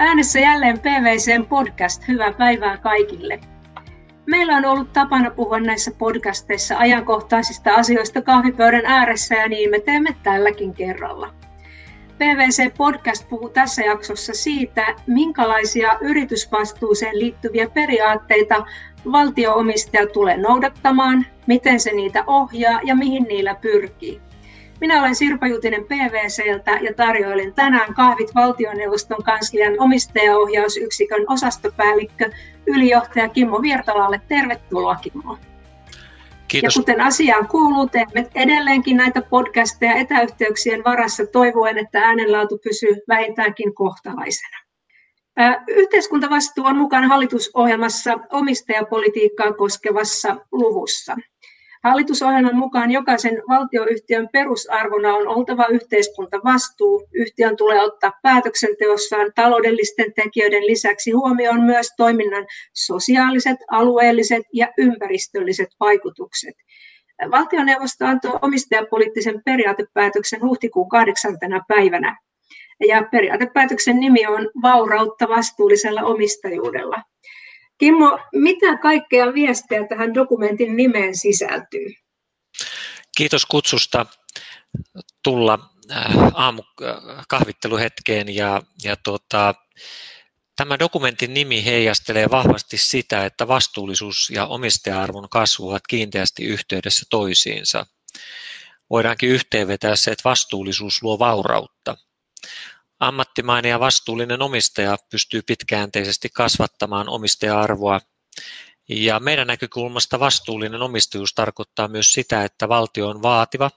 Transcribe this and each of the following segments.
Äänessä jälleen PVCn podcast. Hyvää päivää kaikille. Meillä on ollut tapana puhua näissä podcasteissa ajankohtaisista asioista kahvipöydän ääressä ja niin me teemme tälläkin kerralla. PVC Podcast puhuu tässä jaksossa siitä, minkälaisia yritysvastuuseen liittyviä periaatteita valtioomistaja tulee noudattamaan, miten se niitä ohjaa ja mihin niillä pyrkii. Minä olen Sirpa Jutinen PVCltä ja tarjoilen tänään kahvit valtioneuvoston kanslian omistajaohjausyksikön osastopäällikkö ylijohtaja Kimmo Virtalalle. Tervetuloa Kimmo. Kiitos. Ja kuten asiaan kuuluu, teemme edelleenkin näitä podcasteja etäyhteyksien varassa toivoen, että äänenlaatu pysyy vähintäänkin kohtalaisena. Yhteiskuntavastuu on mukana hallitusohjelmassa omistajapolitiikkaa koskevassa luvussa. Hallitusohjelman mukaan jokaisen valtioyhtiön perusarvona on oltava yhteiskuntavastuu. Yhtiön tulee ottaa päätöksenteossaan taloudellisten tekijöiden lisäksi huomioon myös toiminnan sosiaaliset, alueelliset ja ympäristölliset vaikutukset. Valtioneuvosto antoi omistajapoliittisen periaatepäätöksen huhtikuun kahdeksantena päivänä. Ja periaatepäätöksen nimi on Vaurautta vastuullisella omistajuudella. Kimmo, mitä kaikkea viestejä tähän dokumentin nimeen sisältyy? Kiitos kutsusta tulla äh, aamukahvitteluhetkeen ja, ja tuota, Tämä dokumentin nimi heijastelee vahvasti sitä, että vastuullisuus ja omistaja-arvon kasvu ovat kiinteästi yhteydessä toisiinsa. Voidaankin yhteenvetää se, että vastuullisuus luo vaurautta. Ammattimainen ja vastuullinen omistaja pystyy pitkäänteisesti kasvattamaan omistaja-arvoa ja meidän näkökulmasta vastuullinen omistajuus tarkoittaa myös sitä, että valtio on vaativa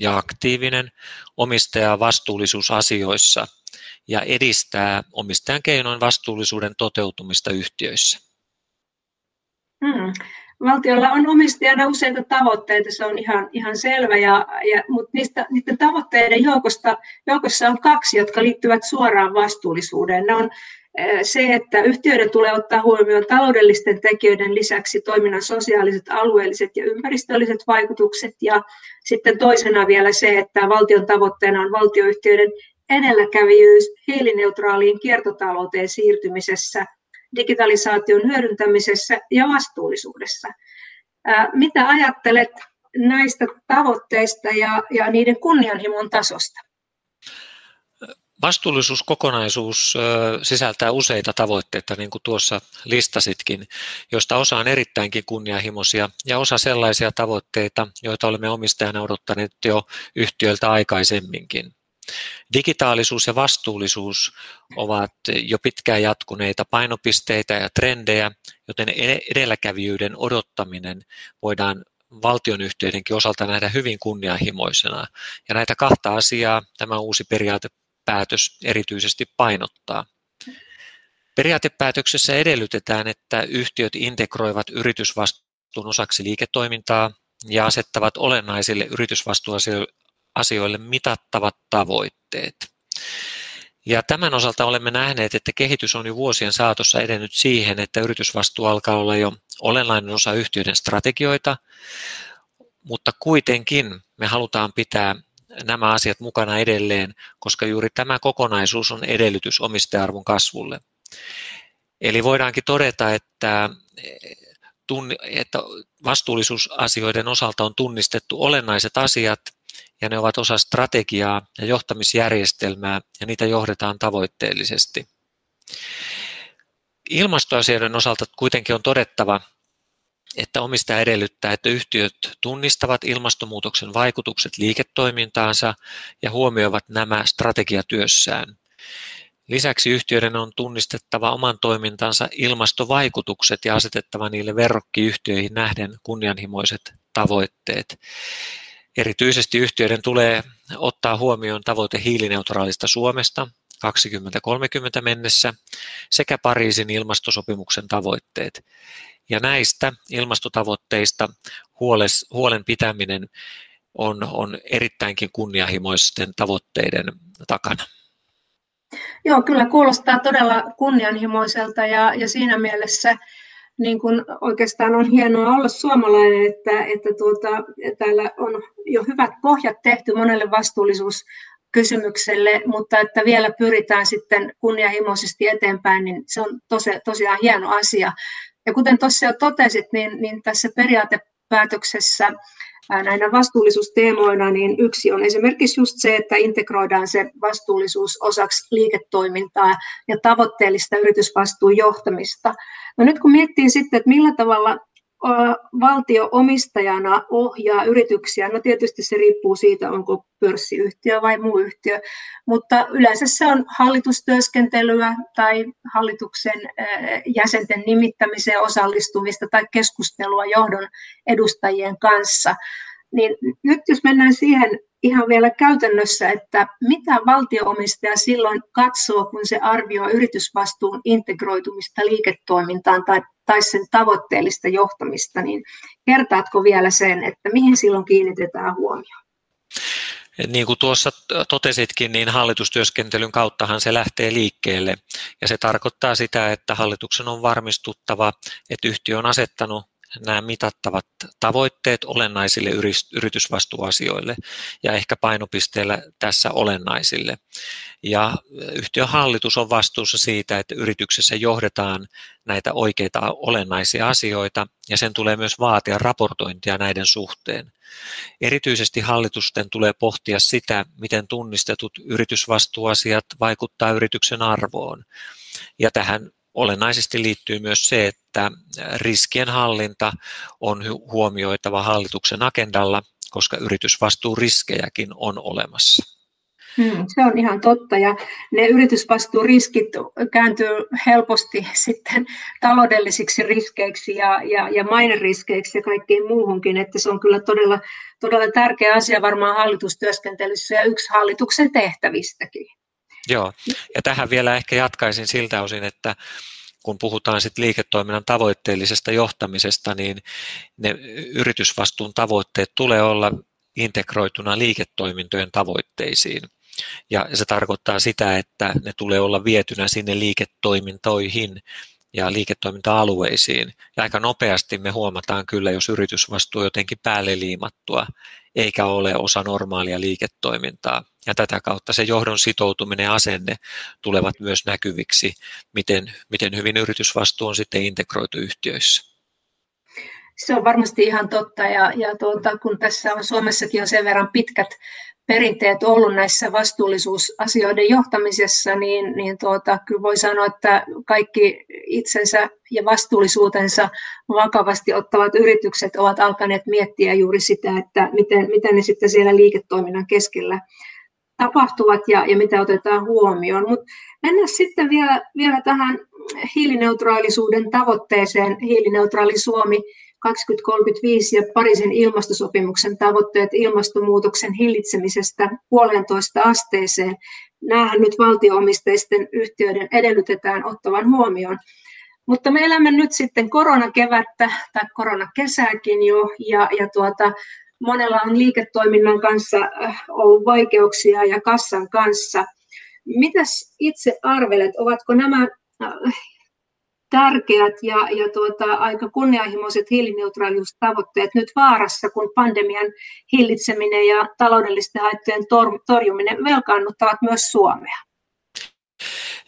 ja aktiivinen omistaja vastuullisuusasioissa ja edistää omistajan keinoin vastuullisuuden toteutumista yhtiöissä. Hmm. Valtiolla on omistajana useita tavoitteita, se on ihan, ihan selvä, ja, ja, mutta niistä, niiden tavoitteiden joukosta, joukossa on kaksi, jotka liittyvät suoraan vastuullisuuteen. Ne on eh, se, että yhtiöiden tulee ottaa huomioon taloudellisten tekijöiden lisäksi toiminnan sosiaaliset, alueelliset ja ympäristölliset vaikutukset. Ja sitten toisena vielä se, että valtion tavoitteena on valtioyhtiöiden edelläkävijyys hiilineutraaliin kiertotalouteen siirtymisessä – digitalisaation hyödyntämisessä ja vastuullisuudessa. Mitä ajattelet näistä tavoitteista ja, ja niiden kunnianhimon tasosta? Vastuullisuuskokonaisuus sisältää useita tavoitteita, niin kuin tuossa listasitkin, joista osa on erittäinkin kunnianhimoisia ja osa sellaisia tavoitteita, joita olemme omistajana odottaneet jo yhtiöltä aikaisemminkin. Digitaalisuus ja vastuullisuus ovat jo pitkään jatkuneita painopisteitä ja trendejä, joten edelläkävijyyden odottaminen voidaan valtionyhtiöidenkin osalta nähdä hyvin kunnianhimoisena. Ja näitä kahta asiaa tämä uusi periaatepäätös erityisesti painottaa. Periaatepäätöksessä edellytetään, että yhtiöt integroivat yritysvastuun osaksi liiketoimintaa ja asettavat olennaisille yritysvastuuasioille asioille mitattavat tavoitteet. Ja tämän osalta olemme nähneet, että kehitys on jo vuosien saatossa edennyt siihen, että yritysvastuu alkaa olla jo olennainen osa yhtiöiden strategioita, mutta kuitenkin me halutaan pitää nämä asiat mukana edelleen, koska juuri tämä kokonaisuus on edellytys omistajarvon kasvulle. Eli voidaankin todeta, että, että vastuullisuusasioiden osalta on tunnistettu olennaiset asiat ja ne ovat osa strategiaa ja johtamisjärjestelmää ja niitä johdetaan tavoitteellisesti. Ilmastoasioiden osalta kuitenkin on todettava, että omistaja edellyttää, että yhtiöt tunnistavat ilmastonmuutoksen vaikutukset liiketoimintaansa ja huomioivat nämä strategiatyössään. Lisäksi yhtiöiden on tunnistettava oman toimintansa ilmastovaikutukset ja asetettava niille verrokkiyhtiöihin nähden kunnianhimoiset tavoitteet. Erityisesti yhtiöiden tulee ottaa huomioon tavoite hiilineutraalista Suomesta 2030 mennessä sekä Pariisin ilmastosopimuksen tavoitteet. Ja näistä ilmastotavoitteista huolen pitäminen on, on erittäinkin kunnianhimoisten tavoitteiden takana. Joo, kyllä kuulostaa todella kunnianhimoiselta ja, ja siinä mielessä niin kuin oikeastaan on hienoa olla suomalainen, että, että tuota, täällä on jo hyvät pohjat tehty monelle vastuullisuus kysymykselle, mutta että vielä pyritään sitten kunnianhimoisesti eteenpäin, niin se on tosi, tosiaan hieno asia. Ja kuten tuossa jo totesit, niin, niin tässä periaatepäätöksessä näinä vastuullisuusteemoina, niin yksi on esimerkiksi just se, että integroidaan se vastuullisuus osaksi liiketoimintaa ja tavoitteellista yritysvastuun johtamista. No nyt kun miettii sitten, että millä tavalla valtio omistajana ohjaa yrityksiä, no tietysti se riippuu siitä, onko pörssiyhtiö vai muu yhtiö, mutta yleensä se on hallitustyöskentelyä tai hallituksen jäsenten nimittämiseen osallistumista tai keskustelua johdon edustajien kanssa. Niin nyt jos mennään siihen ihan vielä käytännössä, että mitä valtioomistaja silloin katsoo, kun se arvioi yritysvastuun integroitumista liiketoimintaan tai, tai sen tavoitteellista johtamista, niin kertaatko vielä sen, että mihin silloin kiinnitetään huomioon? Niin kuin tuossa totesitkin, niin hallitustyöskentelyn kauttahan se lähtee liikkeelle. Ja se tarkoittaa sitä, että hallituksen on varmistuttava, että yhtiö on asettanut nämä mitattavat tavoitteet olennaisille yritysvastuuasioille ja ehkä painopisteellä tässä olennaisille. Ja yhtiön hallitus on vastuussa siitä, että yrityksessä johdetaan näitä oikeita olennaisia asioita ja sen tulee myös vaatia raportointia näiden suhteen. Erityisesti hallitusten tulee pohtia sitä, miten tunnistetut yritysvastuuasiat vaikuttaa yrityksen arvoon. Ja tähän olennaisesti liittyy myös se, että riskien hallinta on huomioitava hallituksen agendalla, koska yritysvastuuriskejäkin on olemassa. Hmm, se on ihan totta ja ne yritysvastuuriskit kääntyy helposti sitten taloudellisiksi riskeiksi ja, ja, ja maineriskeiksi ja kaikkeen muuhunkin, että se on kyllä todella, todella tärkeä asia varmaan hallitustyöskentelyssä ja yksi hallituksen tehtävistäkin. Joo, ja tähän vielä ehkä jatkaisin siltä osin, että kun puhutaan sit liiketoiminnan tavoitteellisesta johtamisesta, niin ne yritysvastuun tavoitteet tulee olla integroituna liiketoimintojen tavoitteisiin. Ja se tarkoittaa sitä, että ne tulee olla vietynä sinne liiketoimintoihin ja liiketoiminta-alueisiin. Ja aika nopeasti me huomataan kyllä, jos yritysvastuu jotenkin päälle liimattua, eikä ole osa normaalia liiketoimintaa. Ja tätä kautta se johdon sitoutuminen ja asenne tulevat myös näkyviksi, miten, miten hyvin yritysvastuu on sitten integroitu yhtiöissä. Se on varmasti ihan totta ja, ja tuota, kun tässä on Suomessakin on sen verran pitkät perinteet ollut näissä vastuullisuusasioiden johtamisessa, niin, niin tuota, kyllä voi sanoa, että kaikki itsensä ja vastuullisuutensa vakavasti ottavat yritykset ovat alkaneet miettiä juuri sitä, että miten, miten ne sitten siellä liiketoiminnan keskellä tapahtuvat ja, ja mitä otetaan huomioon. Mutta mennään sitten vielä, vielä tähän hiilineutraalisuuden tavoitteeseen, hiilineutraali Suomi 2035 ja Pariisin ilmastosopimuksen tavoitteet ilmastonmuutoksen hillitsemisestä puolentoista asteeseen. Nämähän nyt valtioomisteisten yhtiöiden edellytetään ottavan huomioon. Mutta me elämme nyt sitten koronakevättä tai koronakesääkin jo, ja, ja tuota, monella on liiketoiminnan kanssa äh, ollut vaikeuksia ja kassan kanssa. Mitäs itse arvelet, ovatko nämä äh, tärkeät ja, ja tuota, aika kunnianhimoiset hiilineutraaliustavoitteet nyt vaarassa, kun pandemian hillitseminen ja taloudellisten haittojen torjuminen velkaannuttavat myös Suomea?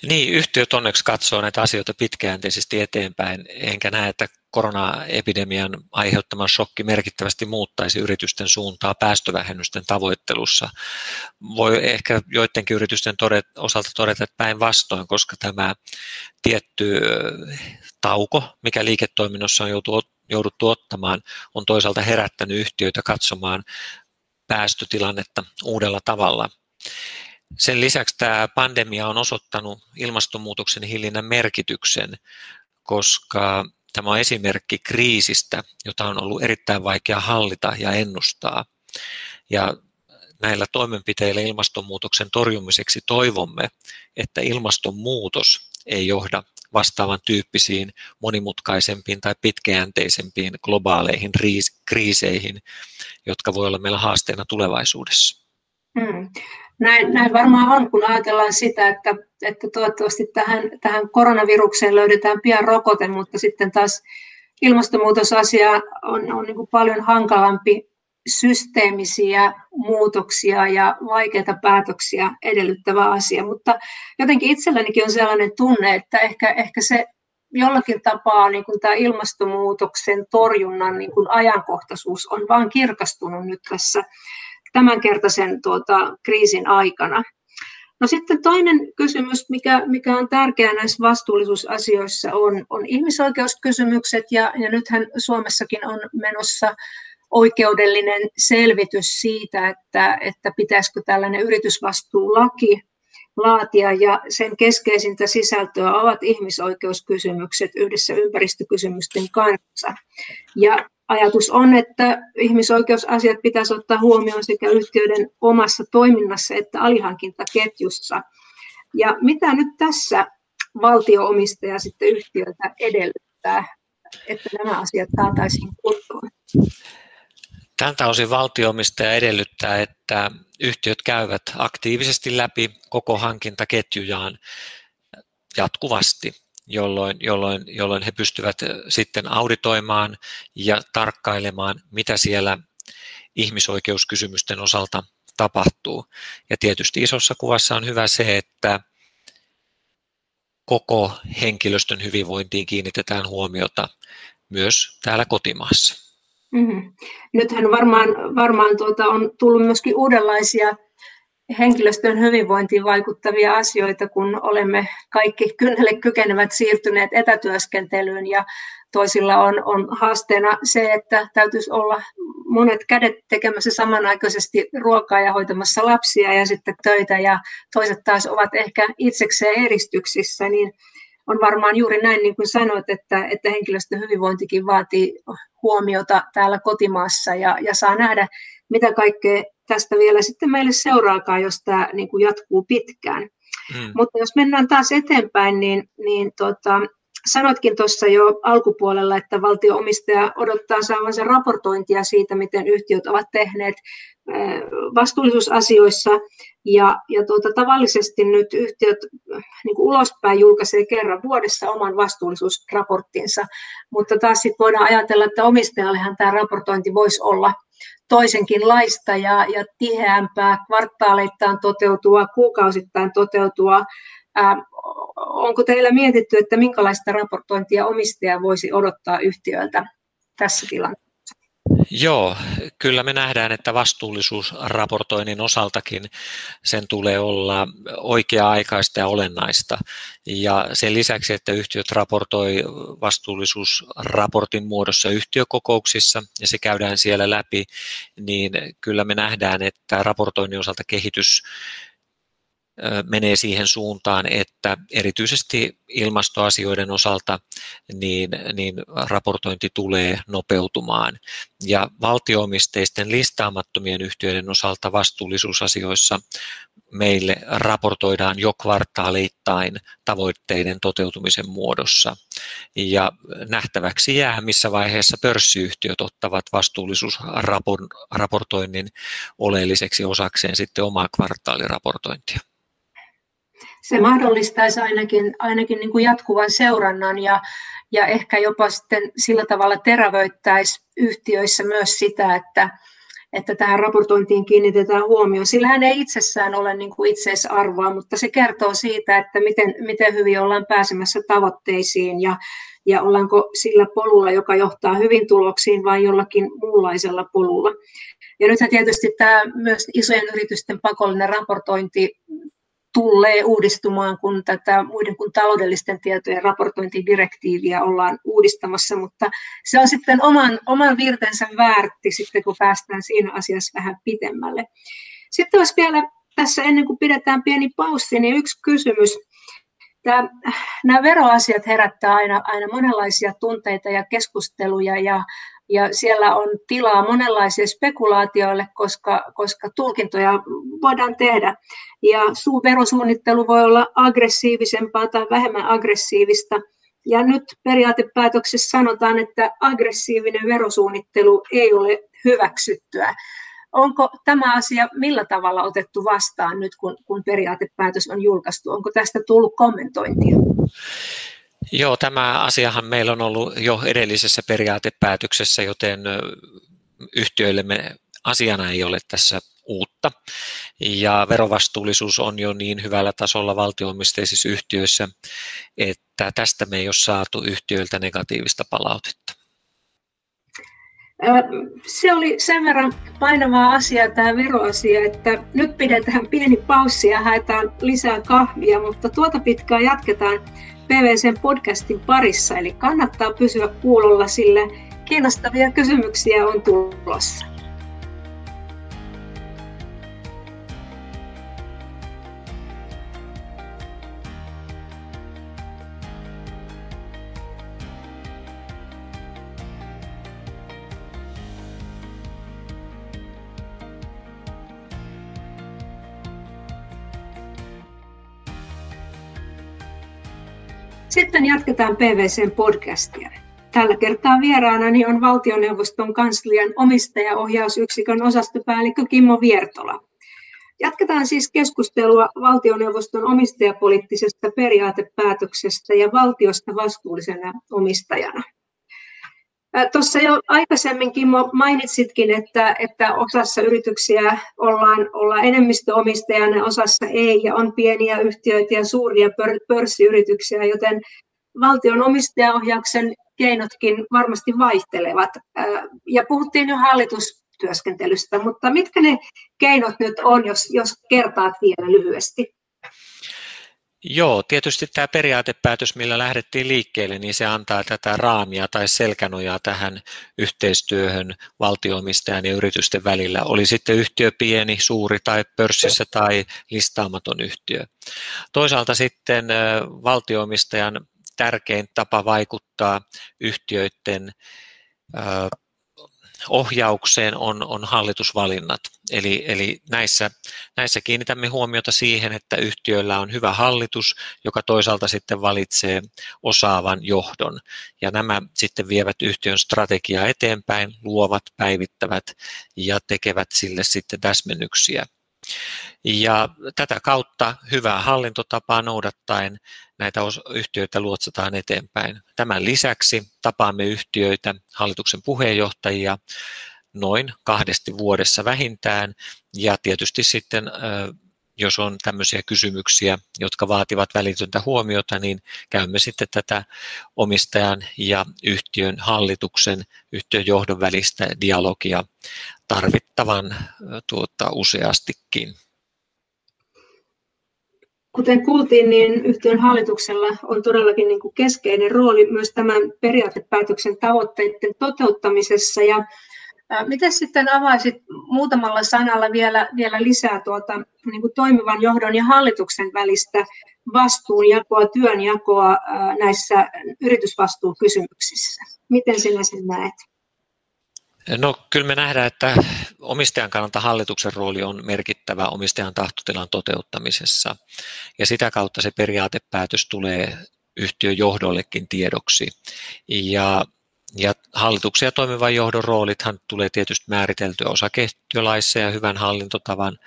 Niin, yhtiöt onneksi katsoo näitä asioita pitkäjänteisesti eteenpäin, enkä näe, että koronaepidemian aiheuttama shokki merkittävästi muuttaisi yritysten suuntaa päästövähennysten tavoittelussa. Voi ehkä joidenkin yritysten osalta todeta, että päinvastoin, koska tämä tietty tauko, mikä liiketoiminnassa on jouduttu ottamaan, on toisaalta herättänyt yhtiöitä katsomaan päästötilannetta uudella tavalla. Sen lisäksi tämä pandemia on osoittanut ilmastonmuutoksen hillinnän merkityksen, koska tämä on esimerkki kriisistä, jota on ollut erittäin vaikea hallita ja ennustaa. Ja näillä toimenpiteillä ilmastonmuutoksen torjumiseksi toivomme, että ilmastonmuutos ei johda vastaavan tyyppisiin monimutkaisempiin tai pitkäjänteisempiin globaaleihin kriiseihin, jotka voi olla meillä haasteena tulevaisuudessa. Hmm näin, näin varmaan on, kun ajatellaan sitä, että, että toivottavasti tähän, tähän koronavirukseen löydetään pian rokote, mutta sitten taas ilmastonmuutosasia on, on niin kuin paljon hankalampi systeemisiä muutoksia ja vaikeita päätöksiä edellyttävä asia, mutta jotenkin itsellänikin on sellainen tunne, että ehkä, ehkä se jollakin tapaa niin kuin tämä ilmastonmuutoksen torjunnan niin kuin ajankohtaisuus on vaan kirkastunut nyt tässä tämänkertaisen tuota, kriisin aikana. No sitten toinen kysymys, mikä, mikä on tärkeä näissä vastuullisuusasioissa, on, on ihmisoikeuskysymykset, ja, ja nythän Suomessakin on menossa oikeudellinen selvitys siitä, että, että pitäisikö tällainen yritysvastuulaki laatia, ja sen keskeisintä sisältöä ovat ihmisoikeuskysymykset yhdessä ympäristökysymysten kanssa. Ja ajatus on, että ihmisoikeusasiat pitäisi ottaa huomioon sekä yhtiöiden omassa toiminnassa että alihankintaketjussa. Ja mitä nyt tässä valtioomistaja sitten yhtiöltä edellyttää, että nämä asiat saataisiin kuntoon? Tältä osin valtioomistaja edellyttää, että yhtiöt käyvät aktiivisesti läpi koko hankintaketjujaan jatkuvasti jolloin, jolloin, jolloin he pystyvät sitten auditoimaan ja tarkkailemaan, mitä siellä ihmisoikeuskysymysten osalta tapahtuu. Ja tietysti isossa kuvassa on hyvä se, että koko henkilöstön hyvinvointiin kiinnitetään huomiota myös täällä kotimaassa. Mm-hmm. Nythän varmaan, varmaan tuota, on tullut myöskin uudenlaisia henkilöstön hyvinvointiin vaikuttavia asioita, kun olemme kaikki kynnelle kykenevät siirtyneet etätyöskentelyyn. Ja toisilla on, on haasteena se, että täytyisi olla monet kädet tekemässä samanaikaisesti ruokaa ja hoitamassa lapsia ja sitten töitä ja toiset taas ovat ehkä itsekseen eristyksissä, niin on varmaan juuri näin niin kuin sanoit, että, että henkilöstön hyvinvointikin vaatii huomiota täällä kotimaassa ja, ja saa nähdä, mitä kaikkea tästä vielä sitten meille seuraakaan, jos tämä niin kuin jatkuu pitkään. Mm. Mutta jos mennään taas eteenpäin, niin, niin tota, sanoitkin tuossa jo alkupuolella, että valtioomistaja odottaa saavansa raportointia siitä, miten yhtiöt ovat tehneet vastuullisuusasioissa. Ja, ja tuota, tavallisesti nyt yhtiöt niin kuin ulospäin julkaisee kerran vuodessa oman vastuullisuusraporttinsa, mutta taas sit voidaan ajatella, että omistajallehan tämä raportointi voisi olla toisenkin laista ja, ja tiheämpää, kvartaaleittain toteutua, kuukausittain toteutua. Ää, onko teillä mietitty, että minkälaista raportointia omistaja voisi odottaa yhtiöltä tässä tilanteessa? Joo, kyllä me nähdään, että vastuullisuusraportoinnin osaltakin sen tulee olla oikea-aikaista ja olennaista. Ja sen lisäksi, että yhtiöt raportoi vastuullisuusraportin muodossa yhtiökokouksissa ja se käydään siellä läpi, niin kyllä me nähdään, että raportoinnin osalta kehitys menee siihen suuntaan, että erityisesti ilmastoasioiden osalta niin, niin raportointi tulee nopeutumaan. Ja valtioomisteisten listaamattomien yhtiöiden osalta vastuullisuusasioissa meille raportoidaan jo kvartaaleittain tavoitteiden toteutumisen muodossa. Ja nähtäväksi jää, missä vaiheessa pörssiyhtiöt ottavat vastuullisuusraportoinnin oleelliseksi osakseen sitten omaa kvartaaliraportointia se mahdollistaisi ainakin, ainakin niin kuin jatkuvan seurannan ja, ja ehkä jopa sitten sillä tavalla terävöittäisi yhtiöissä myös sitä, että, että tähän raportointiin kiinnitetään huomioon. Sillähän ei itsessään ole niin kuin itseisarvoa, mutta se kertoo siitä, että miten, miten hyvin ollaan pääsemässä tavoitteisiin ja, ja ollaanko sillä polulla, joka johtaa hyvin tuloksiin vai jollakin muunlaisella polulla. Ja nythän tietysti tämä myös isojen yritysten pakollinen raportointi tulee uudistumaan, kun tätä muiden kuin taloudellisten tietojen raportointidirektiiviä ollaan uudistamassa, mutta se on sitten oman, oman virtensä väärti sitten, kun päästään siinä asiassa vähän pitemmälle. Sitten olisi vielä tässä ennen kuin pidetään pieni paussi, niin yksi kysymys. Tämä, nämä veroasiat herättää aina, aina monenlaisia tunteita ja keskusteluja ja ja siellä on tilaa monenlaisille spekulaatioille, koska, koska tulkintoja voidaan tehdä. Ja verosuunnittelu voi olla aggressiivisempaa tai vähemmän aggressiivista. Ja nyt periaatepäätöksessä sanotaan, että aggressiivinen verosuunnittelu ei ole hyväksyttyä. Onko tämä asia millä tavalla otettu vastaan nyt, kun, kun periaatepäätös on julkaistu? Onko tästä tullut kommentointia? Joo, tämä asiahan meillä on ollut jo edellisessä periaatepäätöksessä, joten yhtiöille me asiana ei ole tässä uutta. Ja verovastuullisuus on jo niin hyvällä tasolla valtioomisteisissa yhtiöissä, että tästä me ei ole saatu yhtiöiltä negatiivista palautetta. Se oli sen verran painavaa asiaa tämä veroasia, että nyt pidetään pieni paussi ja haetaan lisää kahvia, mutta tuota pitkään jatketaan PVCn podcastin parissa, eli kannattaa pysyä kuulolla, sillä kiinnostavia kysymyksiä on tulossa. Sitten jatketaan PVCn podcastia. Tällä kertaa vieraanani on valtioneuvoston kanslian omistajaohjausyksikön osastopäällikkö Kimmo Viertola. Jatketaan siis keskustelua valtioneuvoston omistajapoliittisesta periaatepäätöksestä ja valtiosta vastuullisena omistajana. Tuossa jo aikaisemminkin mainitsitkin, että, että osassa yrityksiä ollaan, ollaan enemmistöomistajana, osassa ei, ja on pieniä yhtiöitä ja suuria pörssiyrityksiä, joten valtion omistajaohjauksen keinotkin varmasti vaihtelevat. Ja puhuttiin jo hallitustyöskentelystä, mutta mitkä ne keinot nyt on, jos, jos kertaat vielä lyhyesti? Joo, tietysti tämä periaatepäätös, millä lähdettiin liikkeelle, niin se antaa tätä raamia tai selkänojaa tähän yhteistyöhön valtioomistajan ja yritysten välillä. Oli sitten yhtiö pieni, suuri tai pörssissä tai listaamaton yhtiö. Toisaalta sitten valtioomistajan tärkein tapa vaikuttaa yhtiöiden ohjaukseen on, on hallitusvalinnat. Eli, eli näissä, näissä kiinnitämme huomiota siihen, että yhtiöllä on hyvä hallitus, joka toisaalta sitten valitsee osaavan johdon. Ja nämä sitten vievät yhtiön strategiaa eteenpäin, luovat, päivittävät ja tekevät sille sitten täsmennyksiä. Ja tätä kautta hyvää hallintotapaa noudattaen näitä yhtiöitä luotsataan eteenpäin. Tämän lisäksi tapaamme yhtiöitä, hallituksen puheenjohtajia, noin kahdesti vuodessa vähintään, ja tietysti sitten jos on tämmöisiä kysymyksiä, jotka vaativat välitöntä huomiota, niin käymme sitten tätä omistajan ja yhtiön hallituksen, yhtiön johdon välistä dialogia tarvittavan tuota, useastikin. Kuten kuultiin, niin yhtiön hallituksella on todellakin niin kuin keskeinen rooli myös tämän periaatepäätöksen tavoitteiden toteuttamisessa. Ja Miten sitten avaisit muutamalla sanalla vielä, vielä lisää tuota, niin kuin toimivan johdon ja hallituksen välistä vastuunjakoa, työnjakoa näissä yritysvastuukysymyksissä? Miten sinä sen näet? No kyllä me nähdään, että omistajan kannalta hallituksen rooli on merkittävä omistajan tahtotilan toteuttamisessa ja sitä kautta se periaatepäätös tulee yhtiön johdollekin tiedoksi. Ja ja hallituksen ja toimivan johdon roolithan tulee tietysti määriteltyä osakeyhtiölaissa ja hyvän hallintotavan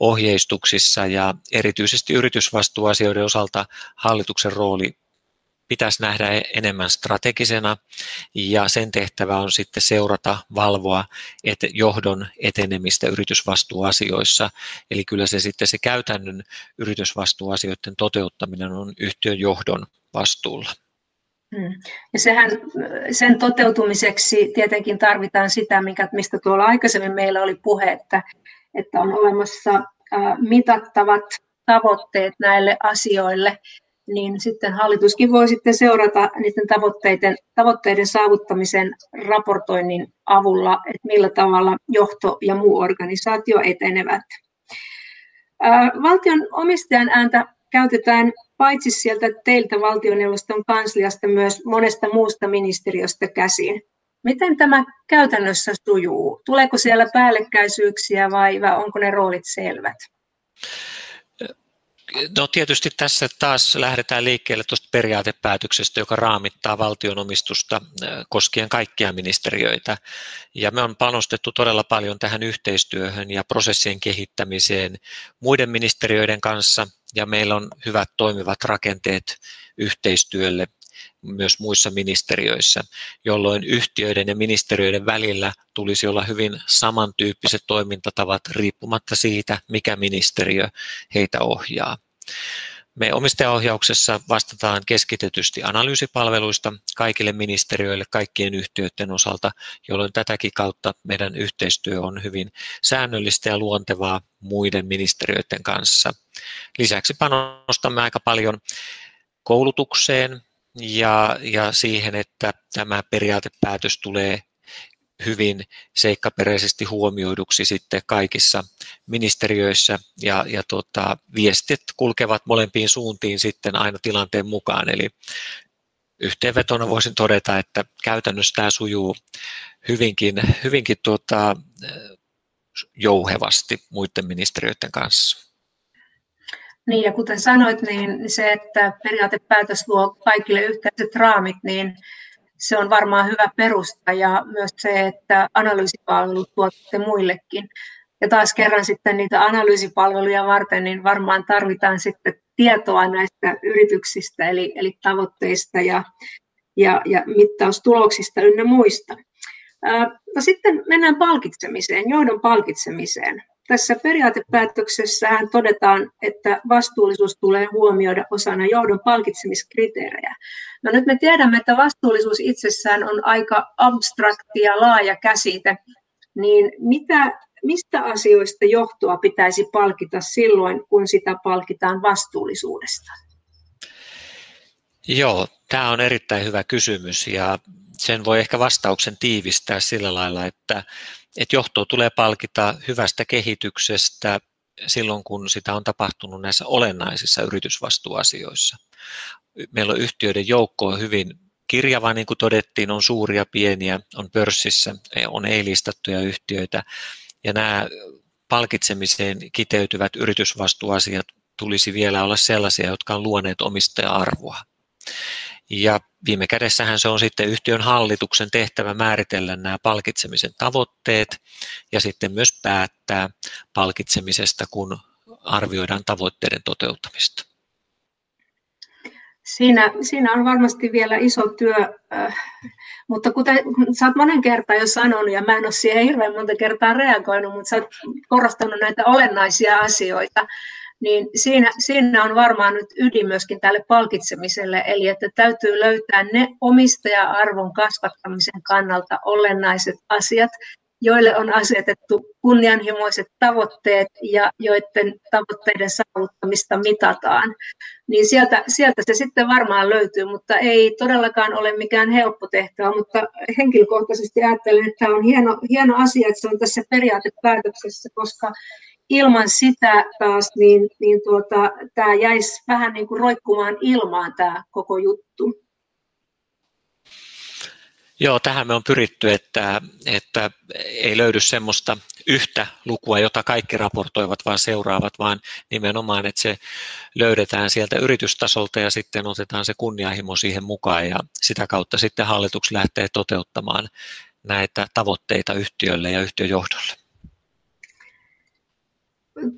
ohjeistuksissa ja erityisesti yritysvastuuasioiden osalta hallituksen rooli pitäisi nähdä enemmän strategisena ja sen tehtävä on sitten seurata, valvoa että johdon etenemistä yritysvastuuasioissa. Eli kyllä se sitten se käytännön yritysvastuuasioiden toteuttaminen on yhtiön johdon vastuulla. Hmm. Ja sehän, sen toteutumiseksi tietenkin tarvitaan sitä, mikä, mistä tuolla aikaisemmin meillä oli puhe, että, että on olemassa mitattavat tavoitteet näille asioille, niin sitten hallituskin voi sitten seurata niiden tavoitteiden, tavoitteiden saavuttamisen raportoinnin avulla, että millä tavalla johto ja muu organisaatio etenevät. Valtion omistajan ääntä käytetään paitsi sieltä teiltä valtioneuvoston kansliasta myös monesta muusta ministeriöstä käsin. Miten tämä käytännössä sujuu? Tuleeko siellä päällekkäisyyksiä vai, vai onko ne roolit selvät? No tietysti tässä taas lähdetään liikkeelle tuosta periaatepäätöksestä, joka raamittaa valtionomistusta koskien kaikkia ministeriöitä. Ja me on panostettu todella paljon tähän yhteistyöhön ja prosessien kehittämiseen muiden ministeriöiden kanssa, ja meillä on hyvät toimivat rakenteet yhteistyölle myös muissa ministeriöissä, jolloin yhtiöiden ja ministeriöiden välillä tulisi olla hyvin samantyyppiset toimintatavat riippumatta siitä, mikä ministeriö heitä ohjaa. Me omistajaohjauksessa vastataan keskitetysti analyysipalveluista kaikille ministeriöille, kaikkien yhtiöiden osalta, jolloin tätäkin kautta meidän yhteistyö on hyvin säännöllistä ja luontevaa muiden ministeriöiden kanssa. Lisäksi panostamme aika paljon koulutukseen ja, ja siihen, että tämä periaatepäätös tulee hyvin seikkaperäisesti huomioiduksi sitten kaikissa ministeriöissä ja, ja tota, viestit kulkevat molempiin suuntiin sitten aina tilanteen mukaan. Eli yhteenvetona voisin todeta, että käytännössä tämä sujuu hyvinkin, hyvinkin tuota, jouhevasti muiden ministeriöiden kanssa. Niin ja kuten sanoit, niin se, että periaatepäätös luo kaikille yhteiset raamit, niin se on varmaan hyvä perusta ja myös se, että analyysipalvelut tuotte muillekin. Ja taas kerran sitten niitä analyysipalveluja varten, niin varmaan tarvitaan sitten tietoa näistä yrityksistä, eli, eli tavoitteista ja, ja, ja mittaustuloksista ynnä muista. No sitten mennään palkitsemiseen, johdon palkitsemiseen. Tässä periaatepäätöksessähän todetaan, että vastuullisuus tulee huomioida osana johdon palkitsemiskriteerejä. No nyt me tiedämme, että vastuullisuus itsessään on aika abstrakti ja laaja käsite, niin mitä, mistä asioista johtoa pitäisi palkita silloin, kun sitä palkitaan vastuullisuudesta? Joo, tämä on erittäin hyvä kysymys ja sen voi ehkä vastauksen tiivistää sillä lailla, että, että johtoa tulee palkita hyvästä kehityksestä silloin, kun sitä on tapahtunut näissä olennaisissa yritysvastuuasioissa. Meillä on yhtiöiden joukko hyvin kirjava, niin kuin todettiin, on suuria, pieniä, on pörssissä, on ei-listattuja yhtiöitä, ja nämä palkitsemiseen kiteytyvät yritysvastuuasiat tulisi vielä olla sellaisia, jotka on luoneet omistaja-arvoa. Ja viime kädessähän se on sitten yhtiön hallituksen tehtävä määritellä nämä palkitsemisen tavoitteet ja sitten myös päättää palkitsemisesta, kun arvioidaan tavoitteiden toteuttamista. Siinä, siinä on varmasti vielä iso työ, äh, mutta kuten sä oot monen kertaan jo sanonut, ja mä en ole siihen hirveän monta kertaa reagoinut, mutta sä oot korostanut näitä olennaisia asioita, niin siinä, siinä on varmaan nyt ydin myöskin tälle palkitsemiselle, eli että täytyy löytää ne omistaja-arvon kasvattamisen kannalta olennaiset asiat, joille on asetettu kunnianhimoiset tavoitteet ja joiden tavoitteiden saavuttamista mitataan. Niin sieltä, sieltä se sitten varmaan löytyy, mutta ei todellakaan ole mikään helppo tehtävä, mutta henkilökohtaisesti ajattelen, että tämä on hieno, hieno asia, että se on tässä periaatepäätöksessä, koska ilman sitä taas, niin, niin tuota, tämä jäisi vähän niin kuin roikkumaan ilmaan tämä koko juttu. Joo, tähän me on pyritty, että, että ei löydy semmoista yhtä lukua, jota kaikki raportoivat, vaan seuraavat, vaan nimenomaan, että se löydetään sieltä yritystasolta ja sitten otetaan se kunnianhimo siihen mukaan ja sitä kautta sitten hallitus lähtee toteuttamaan näitä tavoitteita yhtiölle ja yhtiöjohdolle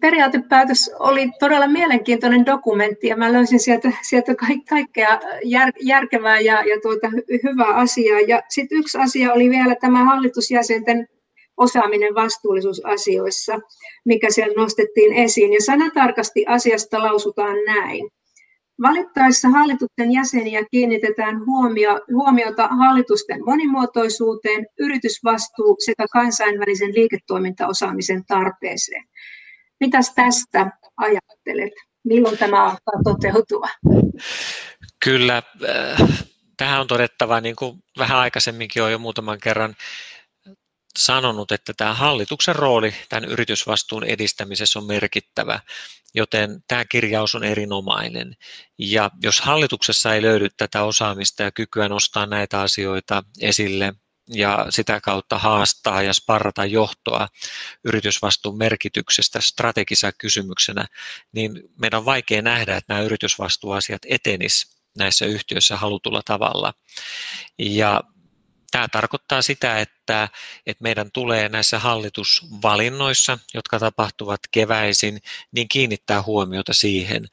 periaatepäätös oli todella mielenkiintoinen dokumentti ja mä löysin sieltä, sieltä kaikkea jär, järkevää ja, ja tuota, hyvää asiaa. Ja sitten yksi asia oli vielä tämä hallitusjäsenten osaaminen vastuullisuusasioissa, mikä siellä nostettiin esiin. Ja sanatarkasti asiasta lausutaan näin. Valittaessa hallituksen jäseniä kiinnitetään huomio, huomiota hallitusten monimuotoisuuteen, yritysvastuu sekä kansainvälisen liiketoimintaosaamisen tarpeeseen. Mitäs tästä ajattelet? Milloin tämä alkaa toteutua? Kyllä, äh, tähän on todettava, niin kuin vähän aikaisemminkin on jo muutaman kerran sanonut, että tämä hallituksen rooli tämän yritysvastuun edistämisessä on merkittävä, joten tämä kirjaus on erinomainen. Ja jos hallituksessa ei löydy tätä osaamista ja kykyä nostaa näitä asioita esille ja sitä kautta haastaa ja sparrata johtoa yritysvastuun merkityksestä strategisena kysymyksenä, niin meidän on vaikea nähdä, että nämä yritysvastuuasiat etenis näissä yhtiöissä halutulla tavalla. Ja tämä tarkoittaa sitä, että, että meidän tulee näissä hallitusvalinnoissa, jotka tapahtuvat keväisin, niin kiinnittää huomiota siihen,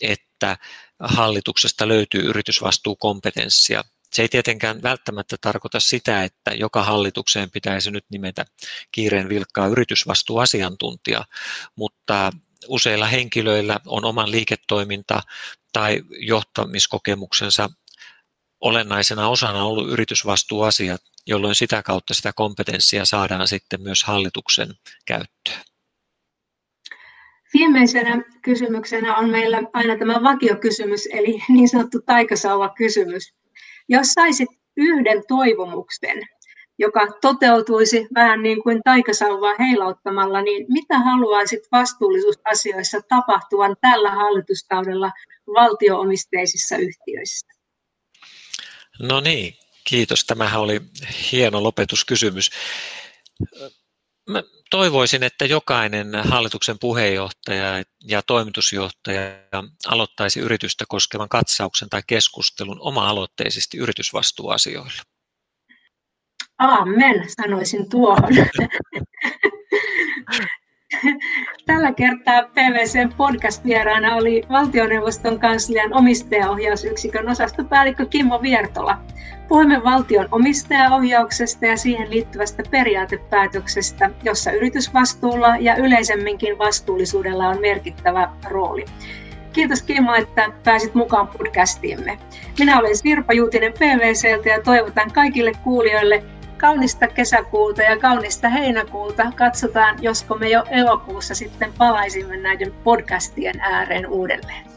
että hallituksesta löytyy yritysvastuukompetenssia. Se ei tietenkään välttämättä tarkoita sitä, että joka hallitukseen pitäisi nyt nimetä kiireen vilkkaa yritysvastuuasiantuntija, mutta useilla henkilöillä on oman liiketoiminta tai johtamiskokemuksensa olennaisena osana ollut yritysvastuuasiat, jolloin sitä kautta sitä kompetenssia saadaan sitten myös hallituksen käyttöön. Viimeisenä kysymyksenä on meillä aina tämä vakiokysymys, eli niin sanottu taikasauva-kysymys. Jos saisit yhden toivomuksen, joka toteutuisi vähän niin kuin taikasauvaa heilauttamalla, niin mitä haluaisit vastuullisuusasioissa tapahtuvan tällä hallituskaudella valtioomisteisissa yhtiöissä? No niin, kiitos. Tämähän oli hieno lopetuskysymys. Mä toivoisin, että jokainen hallituksen puheenjohtaja ja toimitusjohtaja aloittaisi yritystä koskevan katsauksen tai keskustelun oma-aloitteisesti yritysvastuuasioilla. Amen, sanoisin tuohon. Tällä kertaa PVCn podcast-vieraana oli valtioneuvoston kanslian omistajaohjausyksikön osastopäällikkö Kimmo Viertola. Puhumme valtion omistajaohjauksesta ja siihen liittyvästä periaatepäätöksestä, jossa yritysvastuulla ja yleisemminkin vastuullisuudella on merkittävä rooli. Kiitos Kimmo, että pääsit mukaan podcastiimme. Minä olen Sirpa Juutinen PVCltä ja toivotan kaikille kuulijoille kaunista kesäkuuta ja kaunista heinäkuuta. Katsotaan, josko me jo elokuussa sitten palaisimme näiden podcastien ääreen uudelleen.